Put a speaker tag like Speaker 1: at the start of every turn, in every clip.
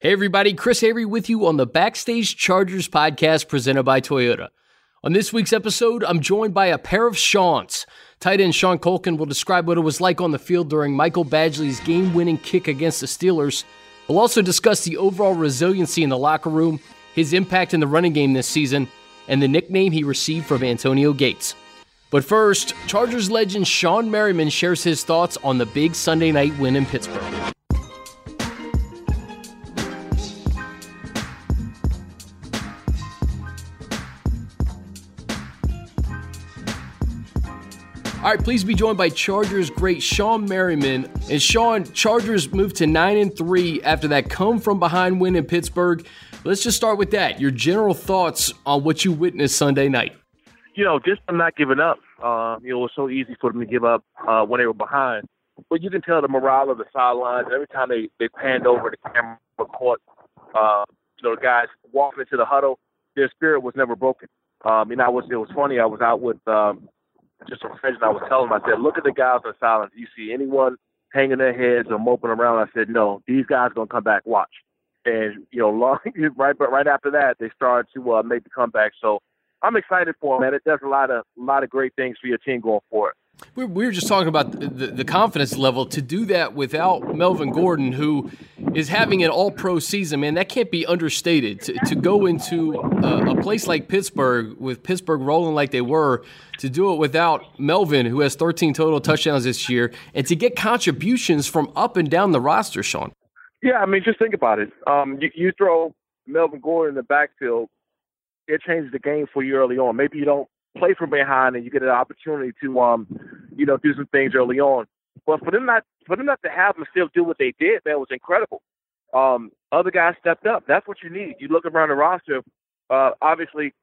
Speaker 1: Hey, everybody, Chris Avery with you on the Backstage Chargers podcast presented by Toyota. On this week's episode, I'm joined by a pair of Seans. Tight end Sean Culkin will describe what it was like on the field during Michael Badgley's game winning kick against the Steelers. We'll also discuss the overall resiliency in the locker room, his impact in the running game this season, and the nickname he received from Antonio Gates. But first, Chargers legend Shawne Merriman shares his thoughts on the big Sunday night win in Pittsburgh. All right, please be joined by Chargers great Shawne Merriman. And Sean, Chargers moved to nine and three after that come from behind win in Pittsburgh. Let's just start with that. Your general thoughts on what you witnessed Sunday night.
Speaker 2: You know, just them not giving up. Uh, you know, it was so easy for them to give up uh, when they were behind. But you can tell the morale of the sidelines. Every time they they panned over the camera, caught uh, you know the guys walking into the huddle, their spirit was never broken. Um, and I was it was funny. I was out with um, just a friend, and I was telling them, I said, look at the guys on. Do you see anyone hanging their heads or moping around? I said, no, these guys are gonna come back. Watch. And you know, long, right, but right after that, they started to uh, make the comeback. So I'm excited for them, man. It does a lot of a lot of great things for your team going forward.
Speaker 1: We were just talking about the, confidence level to do that without Melvin Gordon, who is having an all pro season, man. That can't be understated. To, to go into a, a, place like Pittsburgh, with Pittsburgh rolling like they were, to do it without Melvin, who has 13 total touchdowns this year, and to get contributions from up and down the roster, Sean.
Speaker 2: Yeah, I mean, just think about it. Um, you, you throw Melvin Gordon in the backfield, it changes the game for you early on. Maybe you don't play from behind and you get an opportunity to um, you know, do some things early on. But for them not for them not to have them still do what they did, man, was incredible. Um, other guys stepped up. That's what you need. You look around the roster. Uh, obviously,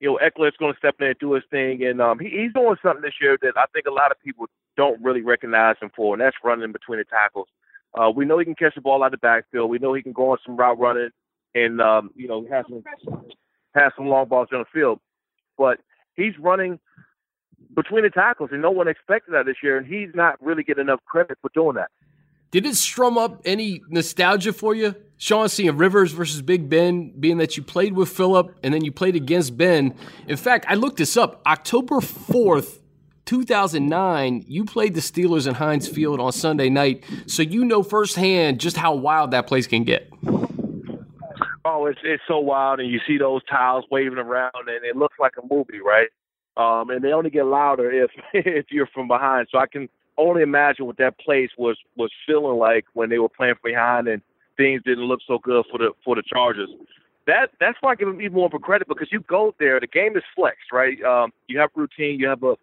Speaker 2: you know, Ekeler's going to step in and do his thing, and um, he, he's doing something this year that I think a lot of people don't really recognize him for, and that's running between the tackles. Uh, we know he can catch the ball out of the backfield. We know he can go on some route running, and um, you know, have some have some long balls on the field. But he's running between the tackles, and no one expected that this year, and he's not really getting enough credit for doing that.
Speaker 1: Did it strum up any nostalgia for you, Sean, seeing Rivers versus Big Ben, being that you played with Philip and then you played against Ben? In fact, I looked this up. October 4th, 2009, you played the Steelers in Heinz Field on Sunday night, so you know firsthand just how wild that place can get.
Speaker 2: Oh, it's it's so wild, and you see those tiles waving around, and it looks like a movie, right? Um, and they only get louder if if you're from behind. So I can only imagine what that place was was feeling like when they were playing from behind and things didn't look so good for the for the Chargers. That that's why I give them even more for credit because you go there, the game is flexed, right? Um, you have routine, you have a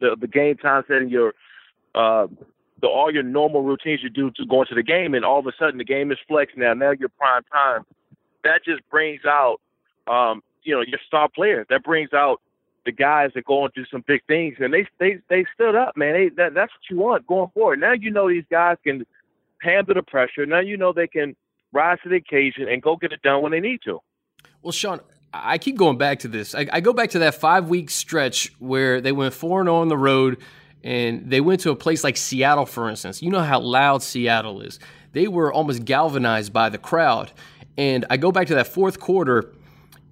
Speaker 2: the the game time setting, your uh, the all your normal routines you do to go into the game, and all of a sudden the game is flexed now. Now you're prime time. That just brings out, um, you know, your star players. That brings out the guys that go and do some big things, and they they they stood up, man. They that, that's what you want going forward. Now you know these guys can handle the pressure. Now you know they can rise to the occasion and go get it done when they need to.
Speaker 1: Well, Sean, I keep going back to this. I, I go back to that five week stretch where they went four and oh on the road, and they went to a place like Seattle, for instance. You know how loud Seattle is. They were almost galvanized by the crowd. And I go back to that fourth quarter.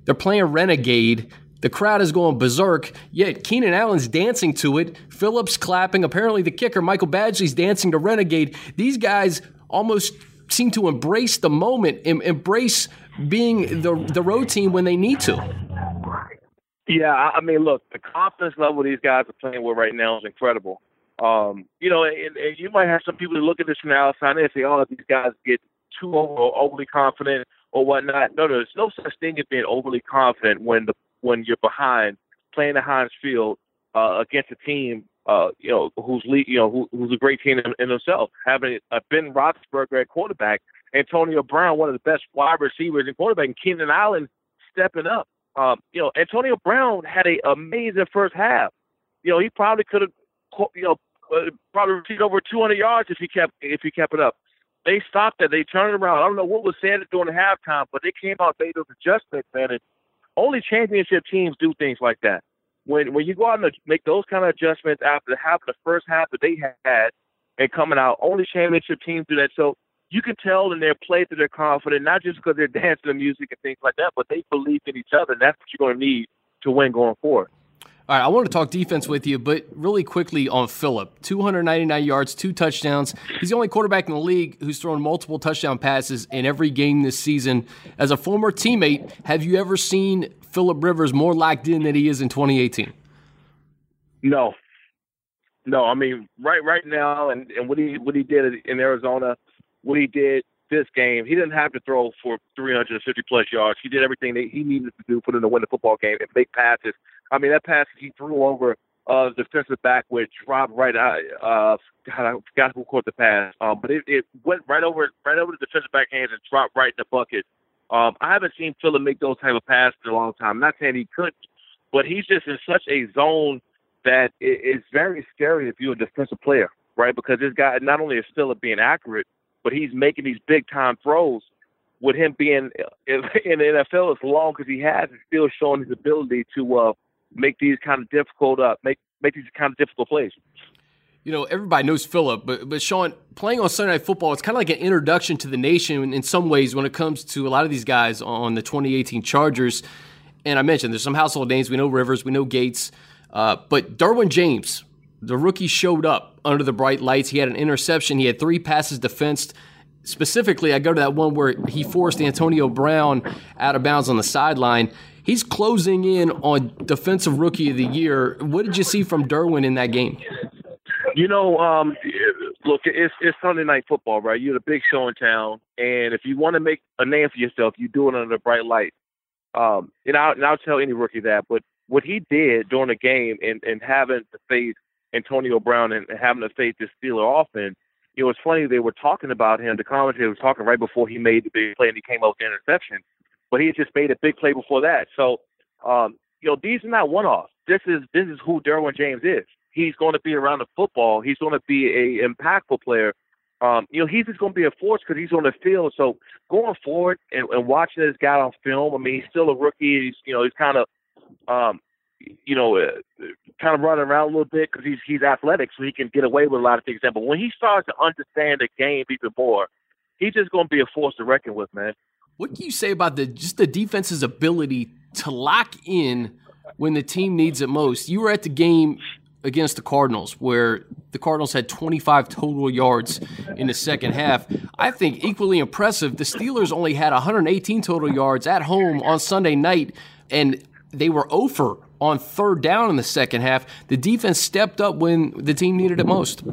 Speaker 1: They're playing Renegade the crowd is going berserk, yet Keenan Allen's dancing to it. Phillips clapping. Apparently, the kicker, Michael Badgley's dancing to Renegade. These guys almost seem to embrace the moment, em- embrace being the, the road team when they need to.
Speaker 2: Yeah, I mean, look, the confidence level these guys are playing with right now is incredible. Um, you know, and, and you might have some people that look at this from the outside and say, "Oh, these guys get too over, overly confident or whatnot." No, no, there's no such thing as being overly confident when the when you're behind playing at Heinz Field uh, against a team, uh, you know, who's lead, you know, who, who's a great team in, in themselves. Having uh, Ben Roethlisberger at quarterback, Antonio Brown, one of the best wide receivers in quarterback, and Keenan Allen stepping up. Um, you know, Antonio Brown had an amazing first half. You know, he probably could have, you know, uh, probably received over 200 yards if he kept if he kept it up. They stopped it. They turned around. I don't know what was said during the halftime, but they came out, made those adjustments, man, and only championship teams do things like that. When when you go out and make those kind of adjustments after the half the first half that they had and coming out, only championship teams do that. So you can tell in their play that they're confident, not just because they're dancing to music and things like that, but they believe in each other. And that's what you're going to need to win going forward.
Speaker 1: All right, I want to talk defense with you, but really quickly on Philip. 299 yards, two touchdowns. He's the only quarterback in the league who's thrown multiple touchdown passes in every game this season. As a former teammate, have you ever seen Philip Rivers more locked in than he is in 2018?
Speaker 2: No. No, I mean right right now and, and what he what he did in Arizona, what he did this game, he didn't have to throw for 350 plus yards. He did everything that he needed to do for them to win the football game and make passes. I mean, that pass he threw over uh, the defensive back, which dropped right out. Uh, God, I forgot who caught the pass, um, but it, it went right over right over the defensive back hands and dropped right in the bucket. Um, I haven't seen Philip make those type of passes in a long time. I'm not saying he couldn't, but he's just in such a zone that it, it's very scary if you're a defensive player, right? Because this guy not only is Philip being accurate, but he's making these big time throws. With him being in the NFL as long as he has, still showing his ability to uh, make these kind of difficult uh, make make these kind of difficult plays.
Speaker 1: You know, everybody knows Philip, but but Sean, playing on Sunday Night Football, it's kind of like an introduction to the nation in some ways when it comes to a lot of these guys on the 2018 Chargers. And I mentioned there's some household names. We know Rivers, we know Gates, uh, but Derwin James, the rookie, showed up under the bright lights. He had an interception. He had three passes defensed. Specifically, I go to that one where he forced Antonio Brown out of bounds on the sideline. He's closing in on Defensive Rookie of the Year. What did you see from Derwin in that game?
Speaker 2: You know, um, look, it's it's Sunday night football, right? You're the big show in town, and if you want to make a name for yourself, you do it under the bright light. Um, and I'll, and I'll tell any rookie that. But what he did during the game and, and having to face Antonio Brown and having to face this Steeler offense, it was funny they were talking about him. The commentator was talking right before he made the big play and he came up with the interception, but he just made a big play before that. So, um, you know, these are not one-offs. This is this is who Derwin James is. He's going to be around the football. He's going to be a impactful player. Um, you know, he's just going to be a force because he's on the field. So going forward and, and watching this guy on film, I mean, he's still a rookie. He's you know he's kind of um, you know, uh, kind of running around a little bit because he's he's athletic, so he can get away with a lot of things. But when he starts to understand the game even more, he's just going to be a force to reckon with, man.
Speaker 1: What can you say about the just the defense's ability to lock in when the team needs it most? You were at the game against the Cardinals where the Cardinals had 25 total yards in the second half. I think equally impressive, the Steelers only had 118 total yards at home on Sunday night and they were oh over on third down in the second half. The defense stepped up when the team needed it most.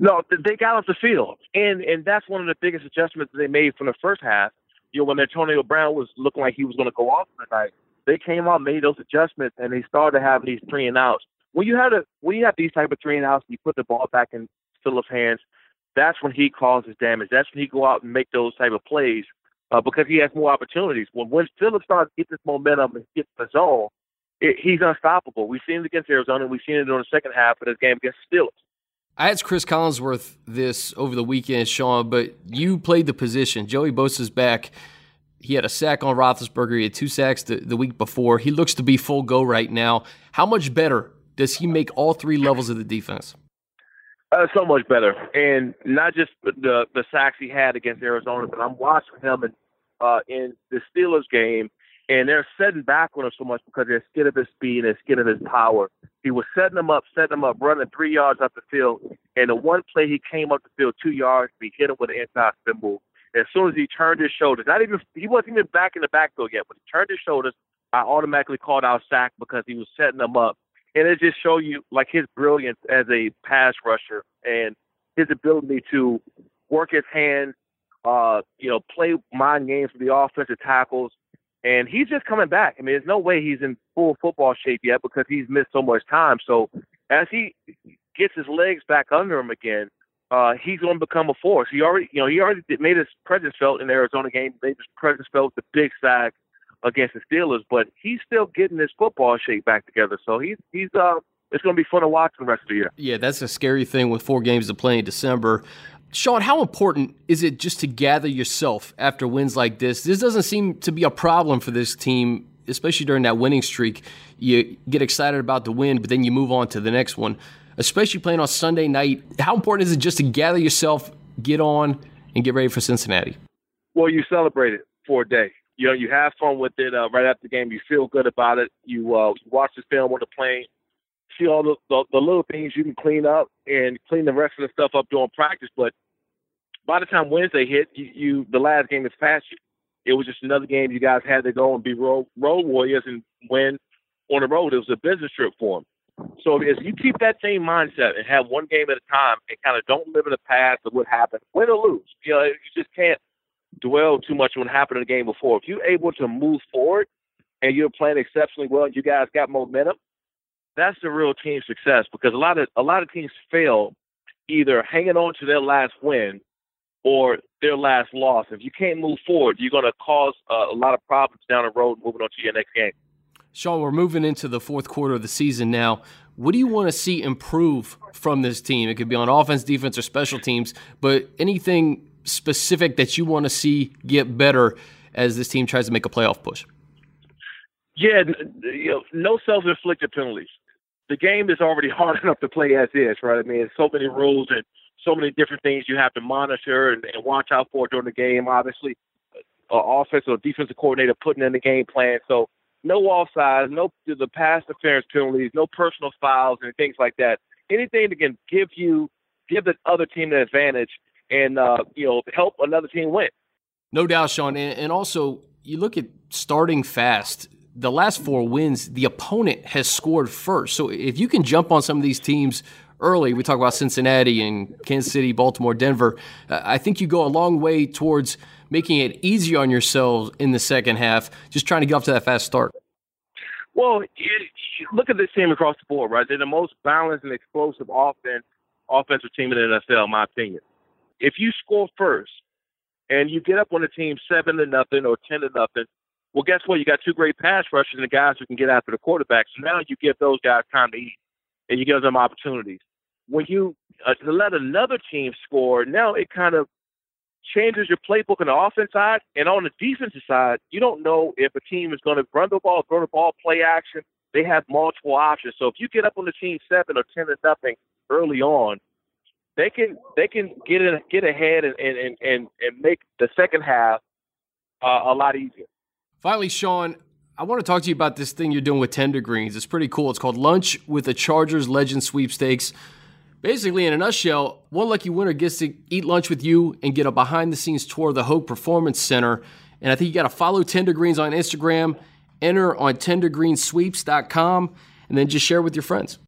Speaker 2: No, they got off the field, and and that's one of the biggest adjustments they made from the first half. You know, when Antonio Brown was looking like he was going to go off tonight, they came out, made those adjustments, and they started have these three and outs. When you have a when you have these type of three and outs, you put the ball back in Phillips' hands. That's when he causes damage. That's when he go out and make those type of plays uh, because he has more opportunities. When when Phillips starts to get this momentum and get the zone, it, he's unstoppable. We've seen it against Arizona. We've seen it in the second half of this game against Steelers.
Speaker 1: I asked Cris Collinsworth this over the weekend, Sean, but you played the position. Joey Bosa's back. He had a sack on Roethlisberger. He had two sacks the, the week before. He looks to be full go right now. How much better does he make all three levels of the defense?
Speaker 2: Uh, so much better, and not just the the sacks he had against Arizona, but I'm watching him in uh, in the Steelers game and they're setting back on him so much because they're scared of his speed and they're scared of his power. He was setting them up, setting them up, running three yards up the field. And the one play he came up the field two yards, we hit him with an inside spin move. As soon as he turned his shoulders, not even he wasn't even back in the backfield yet, but he turned his shoulders. I automatically called out sack because he was setting them up, and it just showed you like his brilliance as a pass rusher and his ability to work his hands, uh, you know, play mind games for the offensive tackles, and he's just coming back. I mean, there's no way he's in full football shape yet because he's missed so much time. So as he gets his legs back under him again, uh, he's going to become a force. He already, you know, he already made his presence felt in the Arizona game. Made his presence felt the big sack against the Steelers, but he's still getting his football shape back together. So he's he's uh, it's going to be fun to watch the rest of the year.
Speaker 1: Yeah, that's a scary thing with four games to play in December. Sean, how important is it just to gather yourself after wins like this? This doesn't seem to be a problem for this team, especially during that winning streak. You get excited about the win, but then you move on to the next one, especially playing on Sunday night. How important is it just to gather yourself, get on, and get ready for Cincinnati?
Speaker 2: Well, you celebrate it for a day. You know, you have fun with it uh, right after the game. You feel good about it. You, uh, watch the film on the plane, see all the, the, the little things you can clean up and clean the rest of the stuff up during practice. But by the time Wednesday hit, you, you the last game is past you. It was just another game you guys had to go and be road, road warriors and win on the road. It was a business trip for them. So if you keep that same mindset and have one game at a time and kind of don't live in the past of what happened, win or lose, you know, you just can't dwell too much on what happened in the game before. If you're able to move forward and you're playing exceptionally well, and you guys got momentum. That's the real team success because a lot of a lot of teams fail either hanging on to their last win or their last loss. If you can't move forward, you're going to cause uh, a lot of problems down the road moving on to your next game.
Speaker 1: Sean, we're moving into the fourth quarter of the season now. What do you want to see improve from this team? It could be on offense, defense, or special teams, but anything specific that you want to see get better as this team tries to make a playoff push?
Speaker 2: Yeah, you know, no self-inflicted penalties. The game is already hard enough to play as is, right? I mean, so many rules and so many different things you have to monitor and, and watch out for during the game. Obviously, uh, offensive or defensive coordinator putting in the game plan. So no offsides, no the pass interference penalties, no personal fouls and things like that. Anything that can give you give the other team an advantage and uh, you know help another team win.
Speaker 1: No doubt, Sean. And also, you look at starting fast. The last four wins, the opponent has scored first. So if you can jump on some of these teams early, we talk about Cincinnati and Kansas City, Baltimore, Denver. Uh, I think you go a long way towards making it easier on yourselves in the second half, just trying to get off to that fast start.
Speaker 2: Well, look at this team across the board, right? They're the most balanced and explosive offense offensive team in the NFL, in my opinion if you score first and you get up on the team seven to nothing or ten to nothing, well, guess what? You got two great pass rushers and the guys who can get after the quarterback. So now you give those guys time to eat and you give them opportunities. When you uh, let another team score, now it kind of changes your playbook on the offense side and on the defensive side. You don't know if a team is going to run the ball, throw the ball, play action. They have multiple options. So if you get up on the team seven or ten to nothing early on, they can they can get in, get ahead and and and and make the second half uh, a lot easier.
Speaker 1: Finally, Sean, I want to talk to you about this thing you're doing with Tender Greens. It's pretty cool. It's called Lunch with the Chargers Legend Sweepstakes. Basically, in a nutshell, one lucky winner gets to eat lunch with you and get a behind the scenes tour of the Hoag Performance Center. And I think you got to follow Tender Greens on Instagram, enter on tendergreensweeps.com, and then just share with your friends.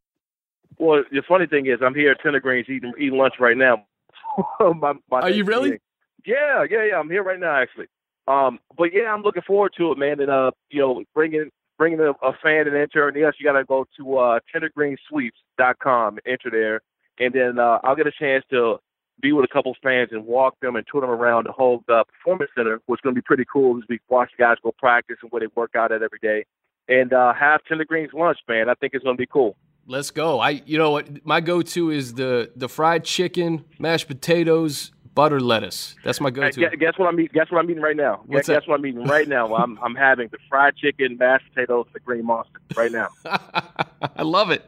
Speaker 2: Well, the funny thing is, I'm here at Tender Greens eating eating lunch right now.
Speaker 1: my, my Are you really?
Speaker 2: Meeting. Yeah, yeah, yeah. I'm here right now, actually. Um, but yeah, I'm looking forward to it, man. And uh, you know, bringing bringing a, a fan and enter. And yes, you got to go to uh, tendergreensweeps.com, enter there, and then uh, I'll get a chance to be with a couple fans and walk them and tour them around the whole uh, performance center, which is going to be pretty cool as we watch the guys go practice and where they work out at every day, and uh, have Tender Greens lunch, man. I think it's going to be cool.
Speaker 1: Let's go. I you know what my go-to is the the fried chicken, mashed potatoes, butter lettuce. That's my go-to.
Speaker 2: Hey, guess what I'm eating? Guess what I'm eating right now?
Speaker 1: What's
Speaker 2: guess,
Speaker 1: that?
Speaker 2: what I'm eating right now? I'm I'm having the fried chicken, mashed potatoes, the green mustard right now.
Speaker 1: I love it.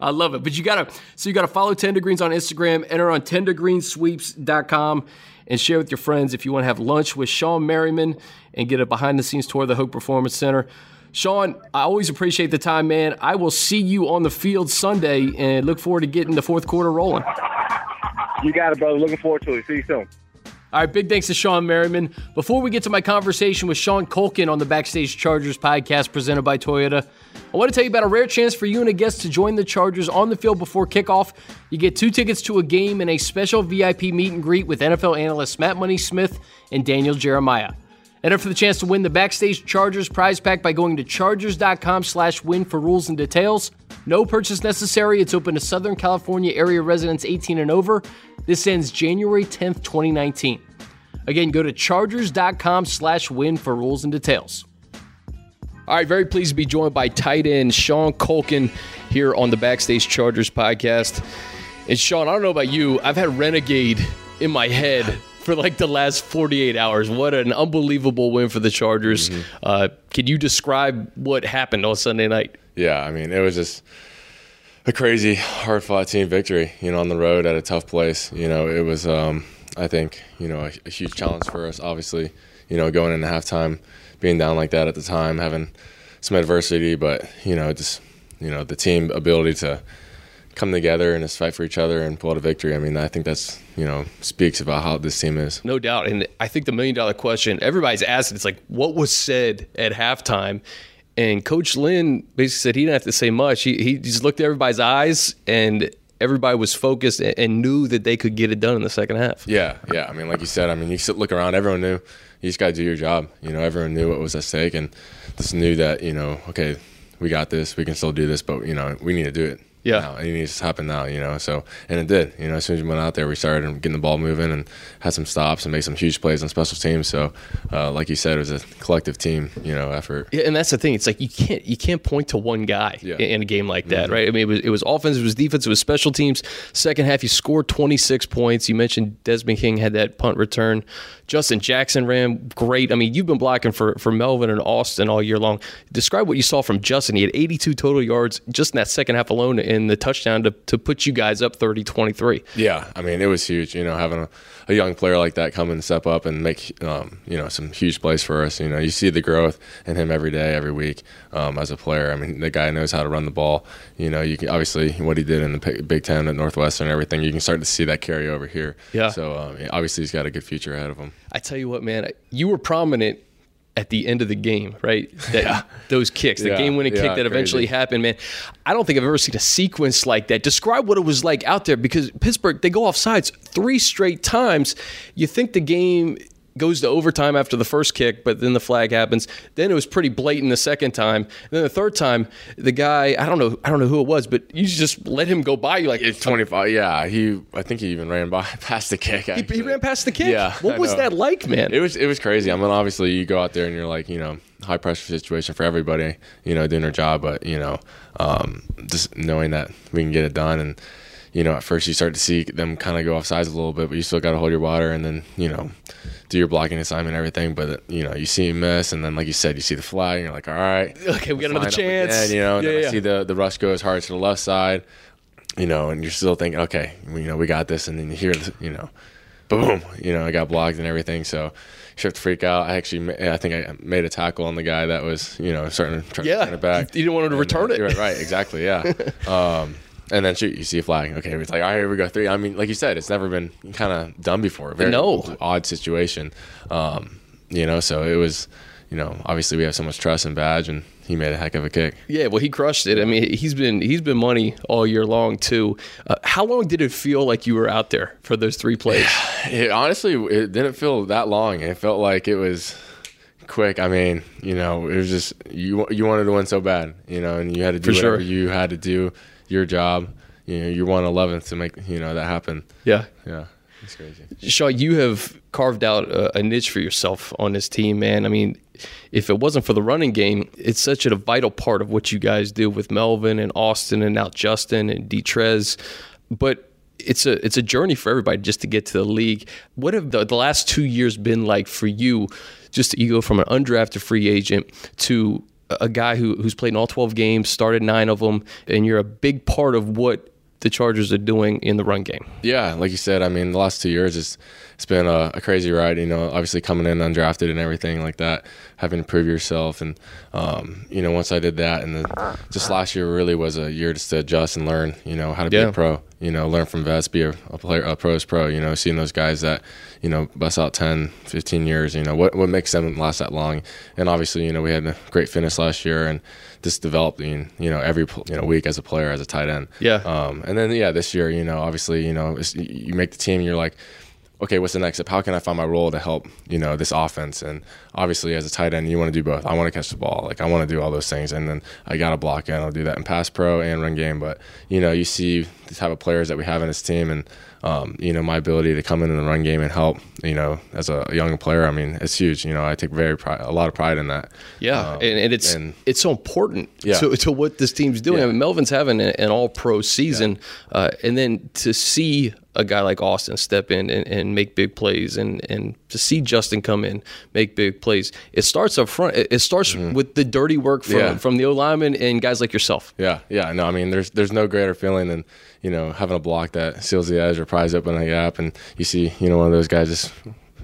Speaker 1: I love it. But you gotta so you gotta follow Tender Greens on Instagram, enter on tendergreensweeps.com and share with your friends if you want to have lunch with Shawne Merriman and get a behind the scenes tour of the Hoag Performance Center. Sean, I always appreciate the time, man. I will see you on the field Sunday and look forward to getting the fourth quarter rolling.
Speaker 2: You got it, brother. Looking forward to it. See you soon.
Speaker 1: All right, big thanks to Shawne Merriman. Before we get to my conversation with Sean Culkin on the Backstage Chargers podcast presented by Toyota, I want to tell you about a rare chance for you and a guest to join the Chargers on the field before kickoff. You get two tickets to a game and a special VIP meet and greet with NFL analysts Matt Money Smith and Daniel Jeremiah. Enter for the chance to win the Backstage Chargers prize pack by going to chargers.com slash win for rules and details. No purchase necessary. It's open to Southern California area residents 18 and over. This ends January 10th, 2019. Again, go to chargers.com slash win for rules and details. All right, very pleased to be joined by tight end Sean Culkin here on the Backstage Chargers podcast. And Sean, I don't know about you, I've had Renegade in my head for like the last 48 hours. What an unbelievable win for the Chargers. Mm-hmm. Uh, can you describe what happened on Sunday night?
Speaker 3: Yeah, I mean, it was just a crazy, hard fought team victory, you know, on the road at a tough place. You know, it was, um, I think you know a, a, huge challenge for us. Obviously, you know going into halftime, being down like that at the time, having some adversity, but you know just you know the team ability to come together and just fight for each other and pull out a victory. I mean, I think that's you know speaks about how this team is.
Speaker 1: No doubt, and I think the million dollar question everybody's asking it's like, what was said at halftime? And Coach Lynn basically said he didn't have to say much. He he just looked at everybody's eyes and everybody was focused and knew that they could get it done in the second half.
Speaker 3: Yeah, yeah. I mean, like you said, I mean, you sit, look around, everyone knew you just got to do your job. You know, everyone knew what was at stake and just knew that you know, okay, we got this, we can still do this, but you know, we need to do it.
Speaker 1: Yeah,
Speaker 3: now. it needs to happen now. You know, so and it did. You know, as soon as we went out there, we started getting the ball moving and had some stops and made some huge plays on special teams. So, uh, like you said, it was a collective team. You know, effort.
Speaker 1: Yeah, and that's the thing. It's like you can't you can't point to one guy yeah. in a game like that, mm-hmm. right? I mean, it was it was offense, it was defense, it was special teams. Second half, you scored 26 points. You mentioned Desmond King had that punt return. Justin Jackson ran great. I mean, you've been blocking for, for Melvin and Austin all year long. Describe what you saw from Justin. He had 82 total yards just in that second half alone in the touchdown to, to put you guys up 30 23.
Speaker 3: Yeah. I mean, it was huge, you know, having a, a young player like that come and step up and make, um, you know, some huge plays for us. You know, you see the growth in him every day, every week um, as a player. I mean, the guy knows how to run the ball. You know, you can obviously what he did in the Big Ten at Northwestern and everything, you can start to see that carry over here.
Speaker 1: Yeah.
Speaker 3: So um, obviously he's got a good future ahead of him.
Speaker 1: I tell you what, man, you were prominent at the end of the game, right? That, yeah. Those kicks, the yeah, game winning yeah, kick that eventually happened, man. I don't think I've ever seen a sequence like that. Describe what it was like out there because Pittsburgh, they go off sides three straight times. You think the game goes to overtime after the first kick, but then the flag happens. Then it was pretty blatant the second time. And then the third time, the guy I don't know I don't know who it was, but you just let him go by you like
Speaker 3: it's twenty five. Yeah, he I think he even ran by past the kick.
Speaker 1: He, he, ran past the kick.
Speaker 3: Yeah,
Speaker 1: what was that like, man?
Speaker 3: It was it was crazy. I mean, obviously you go out there and you're like you know high pressure situation for everybody, you know, doing their job, but you know, um, just knowing that we can get it done and you know, at first you start to see them kind of go off sides a little bit, but you still got to hold your water and then, you know, do your blocking assignment and everything. But, you know, you see him miss. And then, like you said, you see the flag and you're like, all right.
Speaker 1: Okay, we got another chance.
Speaker 3: Again, you know, yeah, yeah. see the, the rush go as hard to the left side, you know, and you're still thinking, okay, you know, we got this. And then you hear, you know, boom, you know, I got blocked and everything. So, shift to freak out. I actually, I think I made a tackle on the guy that was, you know, starting to try
Speaker 1: yeah,
Speaker 3: to turn it back.
Speaker 1: You didn't want him to
Speaker 3: and,
Speaker 1: return
Speaker 3: uh,
Speaker 1: it.
Speaker 3: Right, right, exactly, yeah. um, and then shoot, you see a flag. Okay, it's like, all right, here we go. Three. I mean, like you said, it's never been kind of done before. Very
Speaker 1: no.
Speaker 3: odd situation. Um, you know, so it was, you know, obviously we have so much trust in Badge, and he made a heck of a kick.
Speaker 1: Yeah, well, he crushed it. I mean, he's been he's been money all year long too. Uh, how long did it feel like you were out there for those three plays?
Speaker 3: It, honestly, it didn't feel that long. It felt like it was quick. I mean, you know, it was just you you wanted to win so bad, you know, and you had to do
Speaker 1: for
Speaker 3: whatever
Speaker 1: sure.
Speaker 3: you had to do your job. You know, you won 11th to make you know that happen.
Speaker 1: Yeah,
Speaker 3: yeah, it's crazy.
Speaker 1: Shaw, you have carved out a, a, niche for yourself on this team, man. I mean, if it wasn't for the running game, it's such a vital part of what you guys do with Melvin and Austin and now Justin and Detrez. But it's a it's a journey for everybody just to get to the league. What have the, the last two years been like for you? Just you go from an undrafted free agent to a guy who, who's played in all 12 games, started nine of them, and you're a big part of what the Chargers are doing in the run game.
Speaker 3: Yeah, like you said, I mean, the last two years it's it's been a, a, crazy ride. You know, obviously coming in undrafted and everything like that, having to prove yourself, and um, you know, once I did that, and then just last year really was a year just to adjust and learn. You know, how to be yeah. a pro. You know, learn from vets, be a, a player, a pro's pro. You know, seeing those guys that you know bust out 10, 15 years. You know, what what makes them last that long? And obviously, you know, we had a great finish last year, and just developing, you know, every you know week as a player as a tight end.
Speaker 1: Yeah.
Speaker 3: Um, and then yeah, this year, you know, obviously, you know, you make the team, you're like, okay, what's the next step? How can I find my role to help, you know, this offense? And obviously, as a tight end, you want to do both. I want to catch the ball, like I want to do all those things, and then I got to block and I'll do that in pass pro and run game. But you know, you see the type of players that we have in this team, and um, you know, my ability to come in in the run game and help, you know, as a young player, I mean, it's huge. You know, I take very pride, a lot of pride in that.
Speaker 1: Yeah, um, and, and, it's and, it's so important yeah. to, to what this team's doing. Yeah. I mean, Melvin's having an, All Pro season, yeah. uh, and then to see a guy like Austin step in and, and make big plays and, and to see Justin come in, make big plays. It starts up front. It, it starts with the dirty work from,
Speaker 3: Yeah.
Speaker 1: from the O lineman and guys like yourself.
Speaker 3: Yeah, yeah. No, I mean, there's there's no greater feeling than you know having a block that seals the edge or pries open a gap, and you see you know one of those guys just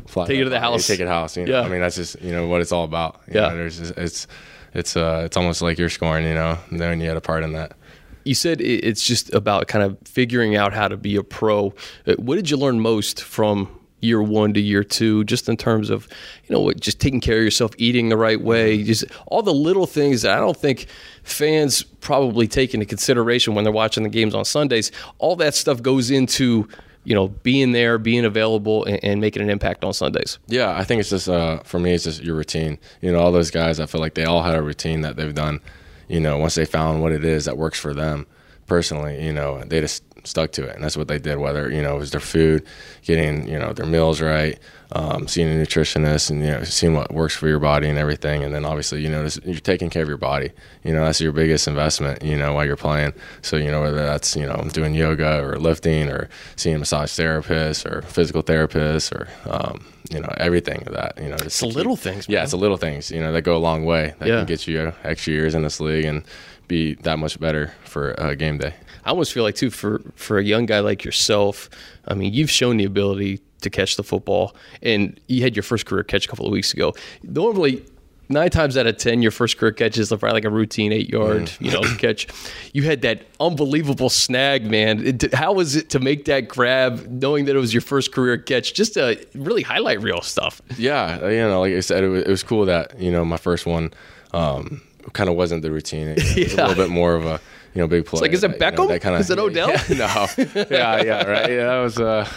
Speaker 3: fly
Speaker 1: Take it to the house.
Speaker 3: take it house. You know?
Speaker 1: Yeah.
Speaker 3: I mean that's just you know what it's all about. You
Speaker 1: Yeah.
Speaker 3: know, there's just, it's it's uh it's almost like you're scoring, you know, knowing you had a part in that.
Speaker 1: You said it's just about kind of figuring out how to be a pro. Uh, What did you learn most from year one to year two, just in terms of, you know, just taking care of yourself, eating the right way, just all the little things that I don't think fans probably take into consideration when they're watching the games on Sundays. All that stuff goes into, you know, being there, being available, and, and making an impact on Sundays.
Speaker 3: Yeah, I think it's just uh, for me, it's just your routine. You know, all those guys, I feel like they all had a routine that they've done. You know, once they found what it is that works for them personally, you know, they just stuck to it, and that's what they did. Whether you know it was their food, getting you know their meals right, um, seeing a nutritionist, and you know seeing what works for your body and everything, and then obviously you know you're taking care of your body. You know, that's your biggest investment. You know, while you're playing. So you know whether that's you know doing yoga or lifting or seeing a massage therapist or physical therapist or um, you know everything of that. You know,
Speaker 1: It's the little things.
Speaker 3: yeah, it's the little things, you know, that go a long way. That
Speaker 1: Yeah.
Speaker 3: can get you extra years in this league and be that much better for uh, game day.
Speaker 1: I almost feel like too for for a young guy like yourself. I mean, you've shown the ability to catch the football, and you had your first career catch a couple of weeks ago. Normally, nine times out of ten, your first career catch is probably like a routine eight yard, you know, catch. You had that unbelievable snag, man. It- how was it to make that grab, knowing that it was your first career catch? Just to really highlight real stuff.
Speaker 3: Yeah, you know, like I said, it was, it was cool that you know my first one um, kind of wasn't the routine. It, was
Speaker 1: Yeah.
Speaker 3: a little bit more of a you know big play.
Speaker 1: like, is it
Speaker 3: that, you know,
Speaker 1: Beckham?
Speaker 3: that kinda-
Speaker 1: Is it Odell?
Speaker 3: no, yeah, yeah, right. Yeah, that was uh,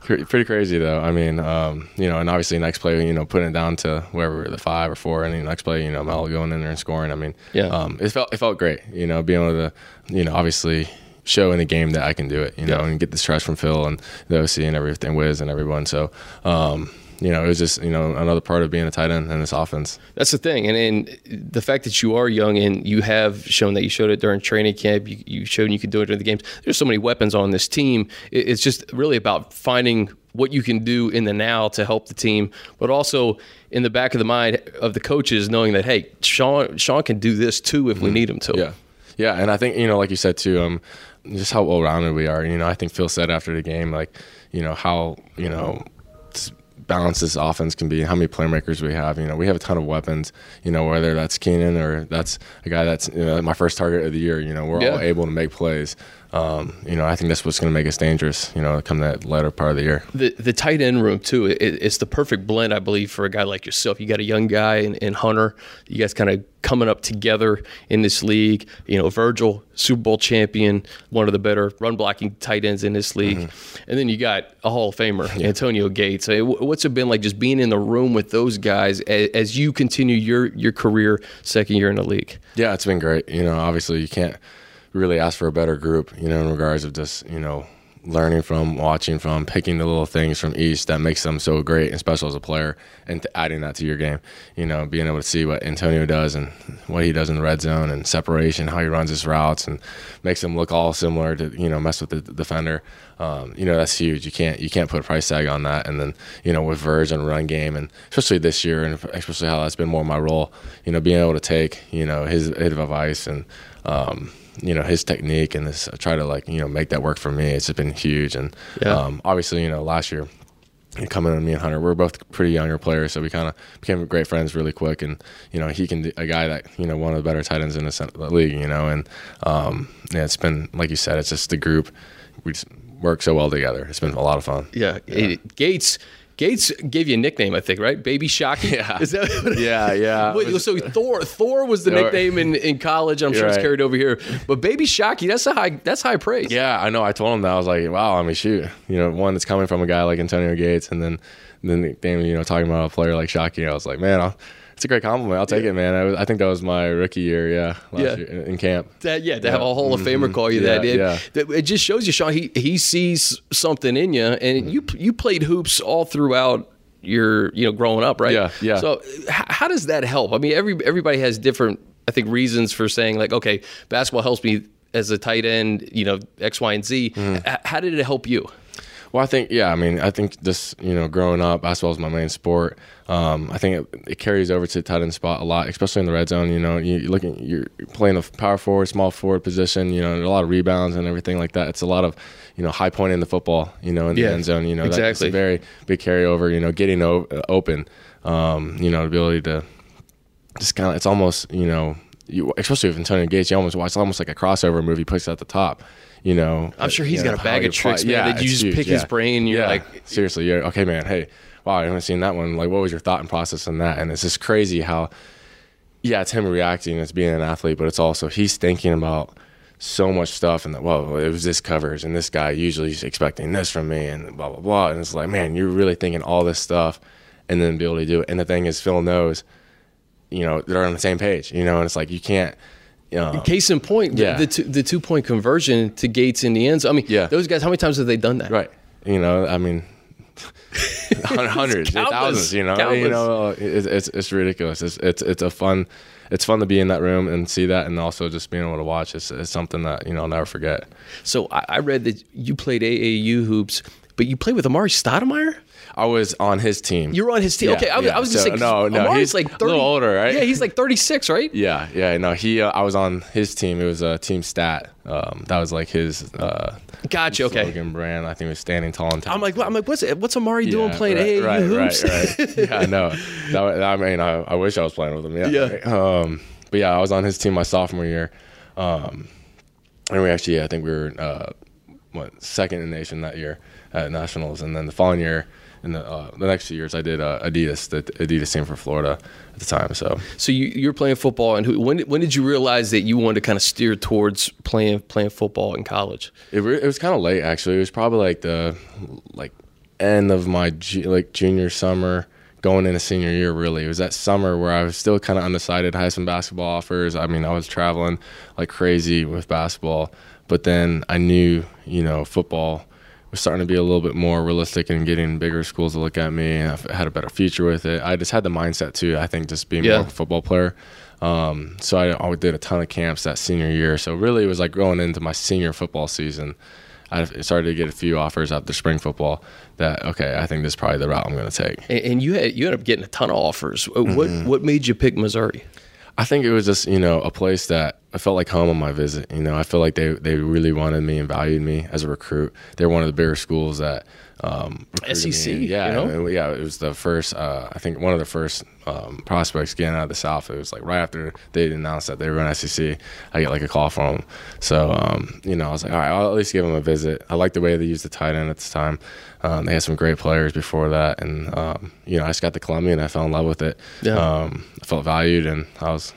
Speaker 3: pretty crazy though. I mean, um, you know, and obviously next play, you know, putting it down to wherever the five or four, and the next play, you know, Mel going in there and scoring. I mean,
Speaker 1: Yeah.
Speaker 3: um, it felt it felt great. You know, being able to, you know, obviously show in a game that I can do it. You know,
Speaker 1: Yeah.
Speaker 3: and get the trust from Phil and the OC and everything, Wiz and everyone. So. Um, you know, it was just you know another part of being a tight end in this offense.
Speaker 1: That's the thing, and and the fact that you are young and you have shown that you showed it during training camp, you, you showed you could do it during the games. There's so many weapons on this team. It- It's just really about finding what you can do in the now to help the team, but also in the back of the mind of the coaches, knowing that hey, Sean Sean can do this too if we need him to.
Speaker 3: Mm-hmm. Yeah, yeah, and I think you know, like you said too, um, just how well rounded we are. You know, I think Phil said after the game, like, you know, how you know balanced this offense can be, how many playmakers we have. You know, we have a ton of weapons. You know, whether that's Keenan or that's a guy that's you know my first target of the year. You know, we're all able to make plays. Um, you know, I think that's what's going to make us dangerous. You know, come that latter part of the year.
Speaker 1: the the tight end room too. It, it's the perfect blend, I believe, for a guy like yourself. You got a young guy in, in Hunter. You guys kind of coming up together in this league. You know, Virgil, Super Bowl champion, one of the better run blocking tight ends in this league, and then you got a Hall of Famer, Antonio Gates. What's it been like just being in the room with those guys as, as you continue your your career, second year in the league?
Speaker 3: Yeah, it's been great. You know, obviously you can't really ask for a better group, you know, in regards of just, you know, learning from, watching from, picking the little things from each that makes them so great and special as a player and adding that to your game. You know, being able to see what Antonio does and what he does in the red zone and separation, how he runs his routes and makes them look all similar to, you know, mess with the defender. Um, you know, that's huge. You can't you can't put a price tag on that. And then, you know, with Verge and run game and especially this year and especially how that's been more my role, you know, being able to take, you know, his, his advice and um, you know his technique and this I try to like you know make that work for me. It's just been huge, and
Speaker 1: Yeah.
Speaker 3: um, obviously you know last year coming in me and Hunter, we're both pretty younger players, so we kind of became great friends really quick. And you know he can do, a guy that you know one of the better tight ends in the league, you know, and um, yeah, it's been like you said, it's just the group we just work so well together. It's been a lot of fun.
Speaker 1: Yeah, it- Gates. Gates gave you a nickname, I think, right? Baby Shockey.
Speaker 3: Yeah.
Speaker 1: Is that what
Speaker 3: Yeah, yeah.
Speaker 1: Wait, so Thor, Thor was the nickname in, in college. I'm sure
Speaker 3: You're
Speaker 1: it's
Speaker 3: right.
Speaker 1: carried over here. But Baby Shockey, that's a high that's high praise.
Speaker 3: Yeah, I know. I told him that I was like, wow. I mean, shoot, you know, one that's coming from a guy like Antonio Gates, and then then the you know, talking about a player like Shockey. I was like, man, I'll, it's a great compliment. I'll take it, man. I, was, I think that was my rookie year, yeah, last
Speaker 1: Yeah.
Speaker 3: year in, in camp.
Speaker 1: That, yeah, to have a Hall of Famer call you
Speaker 3: Yeah,
Speaker 1: that, it,
Speaker 3: yeah.
Speaker 1: that- it just shows you, Sean. He he sees something in you, and you you played hoops all throughout your you know growing up, right?
Speaker 3: Yeah, yeah.
Speaker 1: So h- how does that help? I mean, every everybody has different, I think, reasons for saying like, okay, basketball helps me as a tight end, you know, X, Y, and Z.
Speaker 3: Mm-hmm.
Speaker 1: H- How did it help you?
Speaker 3: Well, I think yeah. I mean, I think this you know, growing up, basketball is my main sport. Um, I think it, it, carries over to the tight end spot a lot, especially in the red zone. You know, you, you're looking, you're playing a power forward, small forward position. You know, a lot of rebounds and everything like that. It's a lot of you know high point in the football. You know, in yeah, the end zone. You know, exactly. that's a very big carryover. You know, getting o- open. Um, you know, the ability to just kind of it's almost you know you, especially with Antonio Gates, you almost watch it's almost like a crossover movie puts at the top. You know,
Speaker 1: I'm sure he's got a bag of tricks, man. Yeah, that you just huge. pick yeah. his brain. You're yeah. like,
Speaker 3: seriously, you're okay, man. Hey, wow, I haven't seen that one. Like, what was your thought and process on that? And it's just crazy how, yeah, it's him reacting as being an athlete, but it's also he's thinking about so much stuff and that well it was this covers and this guy usually is expecting this from me and blah blah blah and it's like man you're really thinking all this stuff and then be able to do it and the thing is phil knows you know they're on the same page you know and it's like you can't
Speaker 1: uh, Case in point, yeah. the, the, two, the two point conversion to Gates in the end zone. I mean, yeah. those guys, how many times have they done that?
Speaker 3: Right. You know, I mean, hundreds, thousands. You know, Countless. you know, it's, it's, it's ridiculous. It's it's it's a fun, it's fun to be in that room and see that, and also just being able to watch. It's, it's something that you know I'll never forget.
Speaker 1: So I, I read that you played AAU hoops, but you played with Amar'e Stoudemire.
Speaker 3: I was on his team.
Speaker 1: You were on his team. Yeah, okay, I, yeah. I was so, gonna say no, no. Amar'e's he's like 30, a little
Speaker 3: older, right?
Speaker 1: Yeah, he's like 36, right?
Speaker 3: Yeah, yeah. No, he. Uh, I was on his team. It was a team stat. Um, that was like his. Uh,
Speaker 1: gotcha. Okay.
Speaker 3: Slogan brand. I think it was standing tall and tall.
Speaker 1: I'm like, I'm like, what's it? What's Amar'e yeah, doing playing right, AAU
Speaker 3: right,
Speaker 1: hoops?
Speaker 3: Right, right. yeah, no. That, I mean, I, I, wish I was playing with him. Yeah. Yeah. Um, but yeah, I was on his team my sophomore year. Um, and we actually, yeah, I think we were uh, what second in the nation that year at nationals, and then the following year in the uh, the next few years, I did uh, Adidas, the Adidas team for Florida at the time. So,
Speaker 1: so you you're playing football, and who, when when did you realize that you wanted to kind of steer towards playing playing football in college?
Speaker 3: It, re- it was kind of late, actually. It was probably like the like end of my ju- like junior summer. Going into senior year, really, it was that summer where I was still kind of undecided. I had some basketball offers. I mean, I was traveling like crazy with basketball, but then I knew, you know, football was starting to be a little bit more realistic and getting bigger schools to look at me. And I had a better future with it. I just had the mindset too. I think just being yeah. more of a football player. Um, so I, I did a ton of camps that senior year. So really, it was like going into my senior football season. I started to get a few offers after spring football that okay, I think this is probably the route I'm going to take.
Speaker 1: And, and, you had you ended up getting a ton of offers. What mm-hmm. what made you pick Missouri?
Speaker 3: I think it was just you know a place that I felt like home on my visit. You know, I feel like they they really wanted me and valued me as a recruit. They're one of the bigger schools that um,
Speaker 1: SEC.
Speaker 3: Me. Yeah,
Speaker 1: you know?
Speaker 3: yeah. It was the first. Uh, I think one of the first um, prospects getting out of the South. It was like right after they announced that they were in SEC. I get like a call from them. So um, you know, I was like, all right, I'll at least give them a visit. I like the way they used the tight end at the time. Um, they had some great players before that, and um, you know, I just got to Columbia and I fell in love with it. Yeah. Um, I felt valued, and I was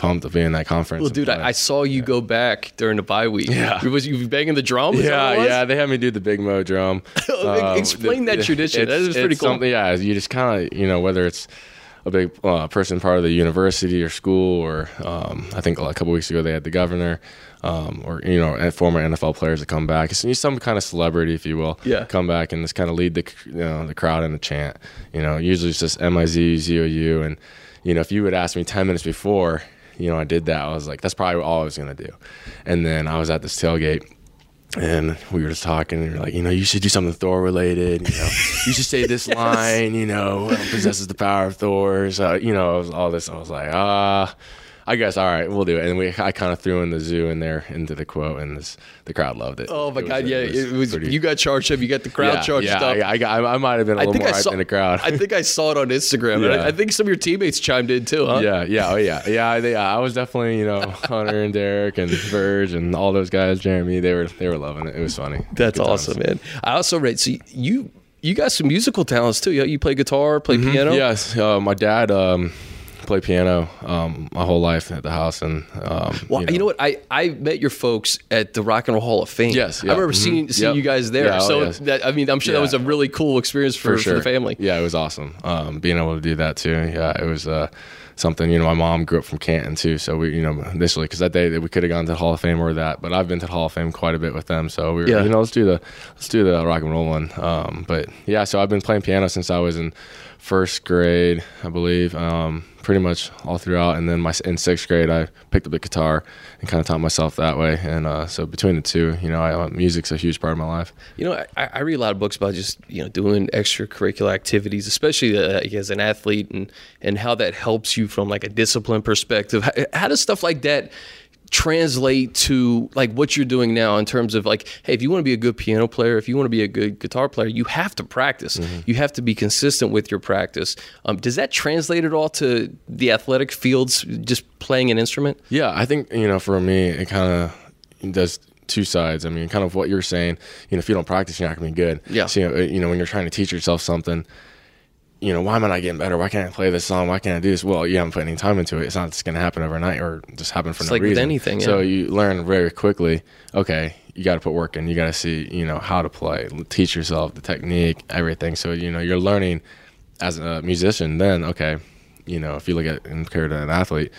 Speaker 3: pumped to be in that conference.
Speaker 1: Well, dude, I, I, saw you yeah. go back during the bye week.
Speaker 3: Yeah,
Speaker 1: was you banging the drum?
Speaker 3: yeah, yeah. They had me do the Big Mo drum.
Speaker 1: um, Explain the, that tradition. That is pretty cool.
Speaker 3: Yeah, you just kind of you know whether it's a big uh, person part of the university or school, or um, I think a couple weeks ago they had the governor, um, or you know, former NFL players that come back. It's some kind of celebrity, if you will,
Speaker 1: yeah.
Speaker 3: come back and just kind of lead the you know the crowd in the chant. You know, usually it's just M I Z Z O U, and you know, if you would ask me ten minutes before, you know, I did that. I was like, that's probably all I was gonna do. And then I was at this tailgate and we were just talking and we are like, you know, you should do something Thor related. You know, you should say this yes. line. You know, possesses the power of Thor. So, you know, all this. I was like, ah. Uh, I guess all right, we'll do it. And we I kind of threw in the zoo in there into the quote, and this, the crowd loved it.
Speaker 1: Oh my it god, was, yeah, it was, it was pretty, you got charged up, you got the crowd
Speaker 3: yeah,
Speaker 1: charged
Speaker 3: yeah,
Speaker 1: up.
Speaker 3: Yeah, I, got, I, might have been a little more saw, in the crowd.
Speaker 1: I think I saw it on Instagram. yeah. I, I, think some of your teammates chimed in too, huh?
Speaker 3: Yeah, yeah, oh yeah, yeah. They, I was definitely you know Hunter and Derek and Verge and all those guys, Jeremy. They were they were loving it. It was funny.
Speaker 1: That's awesome, times. man. I also read. So you you got some musical talents too. You play guitar, play mm-hmm. piano.
Speaker 3: Yes, uh, my dad. Um, play piano um, my whole life at the house, and um,
Speaker 1: well, you know. you know. what? I, I met your folks at the Rock and Roll Hall of Fame.
Speaker 3: Yes,
Speaker 1: yeah. I remember mm-hmm. seeing seeing yep. you guys there. Yeah, oh, so yes. that, I mean, I'm sure yeah. that was a really cool experience for, for, sure. for the family.
Speaker 3: Yeah, it was awesome um, being able to do that too. Yeah, it was. Uh, something. You know, my mom grew up from Canton too, so we, you know, initially because that day we could have gone to the Hall of Fame or that, but I've been to the Hall of Fame quite a bit with them, so we were, yeah. you know, let's do the let's do the rock and roll one. Um, but yeah, so I've been playing piano since I was in first grade, I believe, um, pretty much all throughout. And then my in sixth grade, I picked up the guitar and kind of taught myself that way. And uh, so between the two, you know, I, uh, music's a huge part of my life.
Speaker 1: You know, I, I, read a lot of books about just you know doing extracurricular activities, especially uh, as an athlete, and and how that helps you from like a discipline perspective. How, how does stuff like that translate to like what you're doing now in terms of like hey if you want to be a good piano player if you want to be a good guitar player you have to practice. Mm-hmm. you have to be consistent with your practice. Um, does that translate at all to the athletic fields just playing an instrument?
Speaker 3: Yeah i think you know for me it kind of does two sides. I mean kind of what you're saying you know if you don't practice you're not going to be good.
Speaker 1: Yeah.
Speaker 3: So, you know, you know when you're trying to teach yourself something you know, why am I not getting better? Why can't I play this song? Why can't I do this? Well, you haven't put any time into it. It's not just going to happen overnight or just happen for
Speaker 1: it's
Speaker 3: no
Speaker 1: like
Speaker 3: reason.
Speaker 1: With anything, yeah.
Speaker 3: So you learn very quickly. Okay, you got to put work in. You got to see, you know, how to play, teach yourself the technique, everything. So you know, you're learning as a musician. Then okay, you know, if you look at compared to an athlete,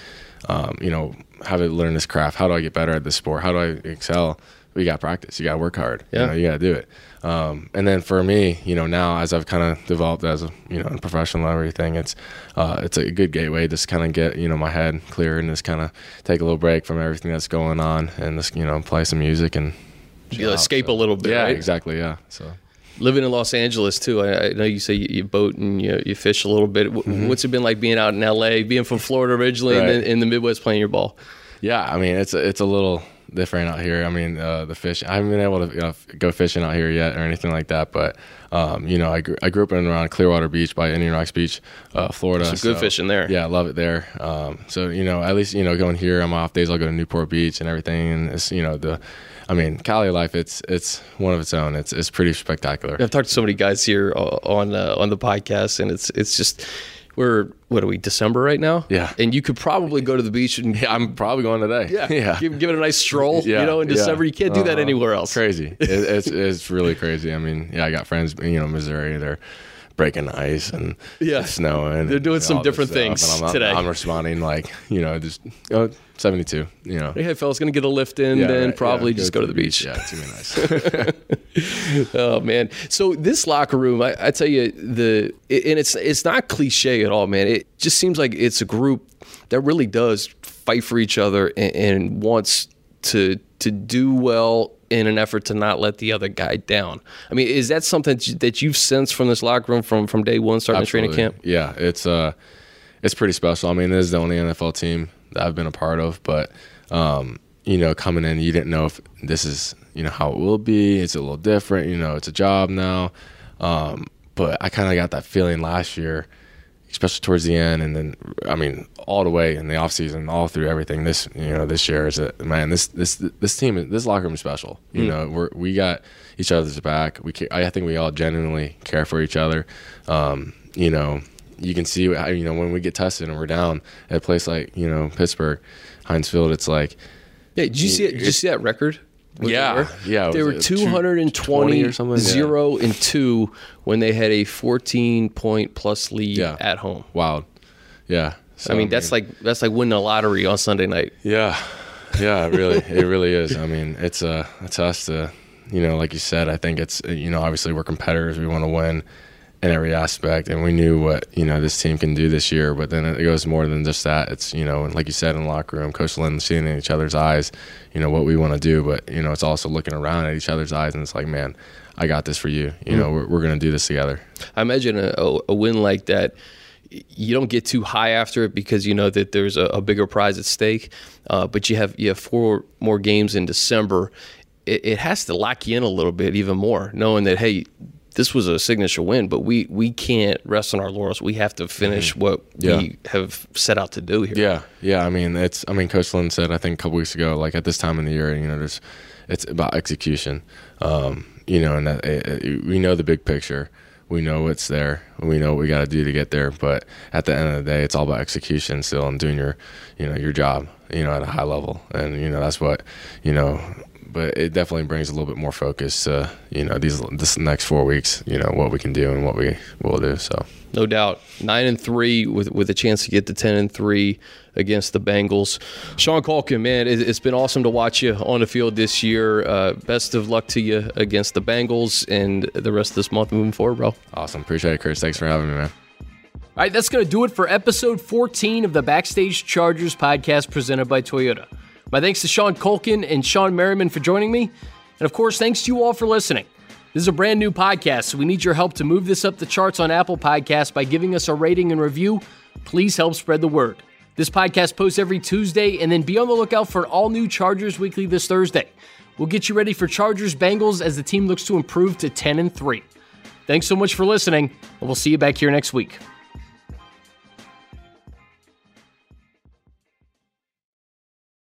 Speaker 3: um, you know, how to learn this craft. How do I get better at this sport? How do I excel? We got practice. You got to work hard.
Speaker 1: Yeah.
Speaker 3: You, know, you got to do it. Um, and then for me, you know, now as I've kind of developed as a you know professional and everything, it's uh, it's a good gateway to just kind of get you know my head clear and just kind of take a little break from everything that's going on and just you know play some music and
Speaker 1: you escape so, a little bit.
Speaker 3: Yeah,
Speaker 1: right?
Speaker 3: exactly. Yeah. So
Speaker 1: living in Los Angeles too. I, I know you say you, you, boat and you, you fish a little bit. Mm-hmm. What's it been like being out in LA, being from Florida originally, right. and in the Midwest playing your ball?
Speaker 3: Yeah, I mean it's a, it's a little different out here. I mean, uh, the fish. I haven't been able to you know, go fishing out here yet or anything like that. But um, you know, I grew, I grew up in around Clearwater Beach by Indian Rocks Beach, uh, Florida.
Speaker 1: Some good so, fishing there.
Speaker 3: Yeah, I love it there. Um, so you know, at least you know, going here on my off days, I'll go to Newport Beach and everything. And it's you know the. I mean, Cali life. It's it's one of its own. It's it's pretty spectacular.
Speaker 1: I've talked to so many guys here on uh, on the podcast, and it's it's just we're what are we December right now?
Speaker 3: Yeah,
Speaker 1: and you could probably go to the beach and
Speaker 3: yeah, I'm probably going today.
Speaker 1: Yeah,
Speaker 3: yeah,
Speaker 1: give, give it a nice stroll. yeah, you know, in December yeah. you can't do that uh-huh. anywhere else.
Speaker 3: Crazy, it, it's it's really crazy. I mean, yeah, I got friends, you know, Missouri. They're breaking ice and
Speaker 1: yeah.
Speaker 3: snowing.
Speaker 1: They're doing some different things
Speaker 3: I'm,
Speaker 1: today.
Speaker 3: I'm responding like you know just oh, 72. You know,
Speaker 1: hey fellas, gonna get a lift in, yeah, then right, probably yeah, just go, go to, the beach.
Speaker 3: beach. Yeah, too
Speaker 1: nice. oh man, so this locker room, I, I tell you the and it's it's not cliche at all, man. It just seems like it's a group that really does fight for each other and, and wants to to do well in an effort to not let the other guy down. I mean, is that something that you've sensed from this locker room from from day one, starting
Speaker 3: Absolutely.
Speaker 1: training camp?
Speaker 3: Yeah, it's uh, it's pretty special. I mean, this is the only NFL team that I've been a part of, but um, you know, coming in, you didn't know if this is you know how it will be. It's a little different. You know, it's a job now. Um, but I kind of got that feeling last year especially towards the end, and then I mean all the way in the off season, all through everything. This you know this year is a man. This this this team this locker room is special. You mm. know we we got each other's back. We I think we all genuinely care for each other. Um, you know you can see you know when we get tested and we're down at a place like you know Pittsburgh, Heinz Field. It's like
Speaker 1: yeah. Did you see it? Did you see that record?
Speaker 3: Yeah,
Speaker 1: they yeah. They were 220 or something, zero yeah. and two when they had a 14 point plus lead yeah. at home.
Speaker 3: Wow, Yeah.
Speaker 1: So, I mean, that's like that's like winning a lottery on Sunday night.
Speaker 3: Yeah, yeah. It really, it really is. I mean, it's uh, it's us to, you know, like you said. I think it's you know, obviously we're competitors. We want to win in every aspect, and we knew what you know this team can do this year. But then it goes more than just that. It's you know, like you said in the locker room, Coach Lynn seeing in each other's eyes, you know what we want to do. But you know, it's also looking around at each other's eyes, and it's like, man, I got this for you. You mm know, we're, we're going to do this together.
Speaker 1: I imagine a, a, win like that. You don't get too high after it because you know that there's a, a bigger prize at stake. Uh, but you have you have four more games in December. It, it has to lock you in a little bit, even more, knowing that hey, this was a signature win, but we we can't rest on our laurels. We have to finish mm-hmm. what yeah. we have set out to do here.
Speaker 3: Yeah, yeah. I mean, it's. I mean, Coach Lynn said I think a couple weeks ago, like at this time in the year, you know, there's, it's about execution. Um, you know, and that, it, it, we know the big picture. We know what's there. We know what we got to do to get there. But at the end of the day, it's all about execution still and doing your, you know, your job. You know, at a high level, and you know that's what, you know, but it definitely brings a little bit more focus to you know these this next four weeks. You know what we can do and what we will do. So
Speaker 1: no doubt, nine and three with with a chance to get to ten and three against the Bengals. Sean Culkin, man, it, has been awesome to watch you on the field this year. Uh, best of luck to you against the Bengals and the rest of this month moving forward, bro.
Speaker 3: Awesome, appreciate it, Chris. Thanks for having me, man.
Speaker 1: All right, that's going to do it for episode 14 of the Backstage Chargers podcast presented by Toyota. My thanks to Sean Culkin and Shawne Merriman for joining me. And of course, thanks to you all for listening. This is a brand new podcast, so we need your help to move this up the charts on Apple Podcasts by giving us a rating and review. Please help spread the word. This podcast posts every Tuesday, and then be on the lookout for all new Chargers Weekly this Thursday. We'll get you ready for Chargers Bengals as the team looks to improve to 10 and 3. Thanks so much for listening, and we'll see you back here next week.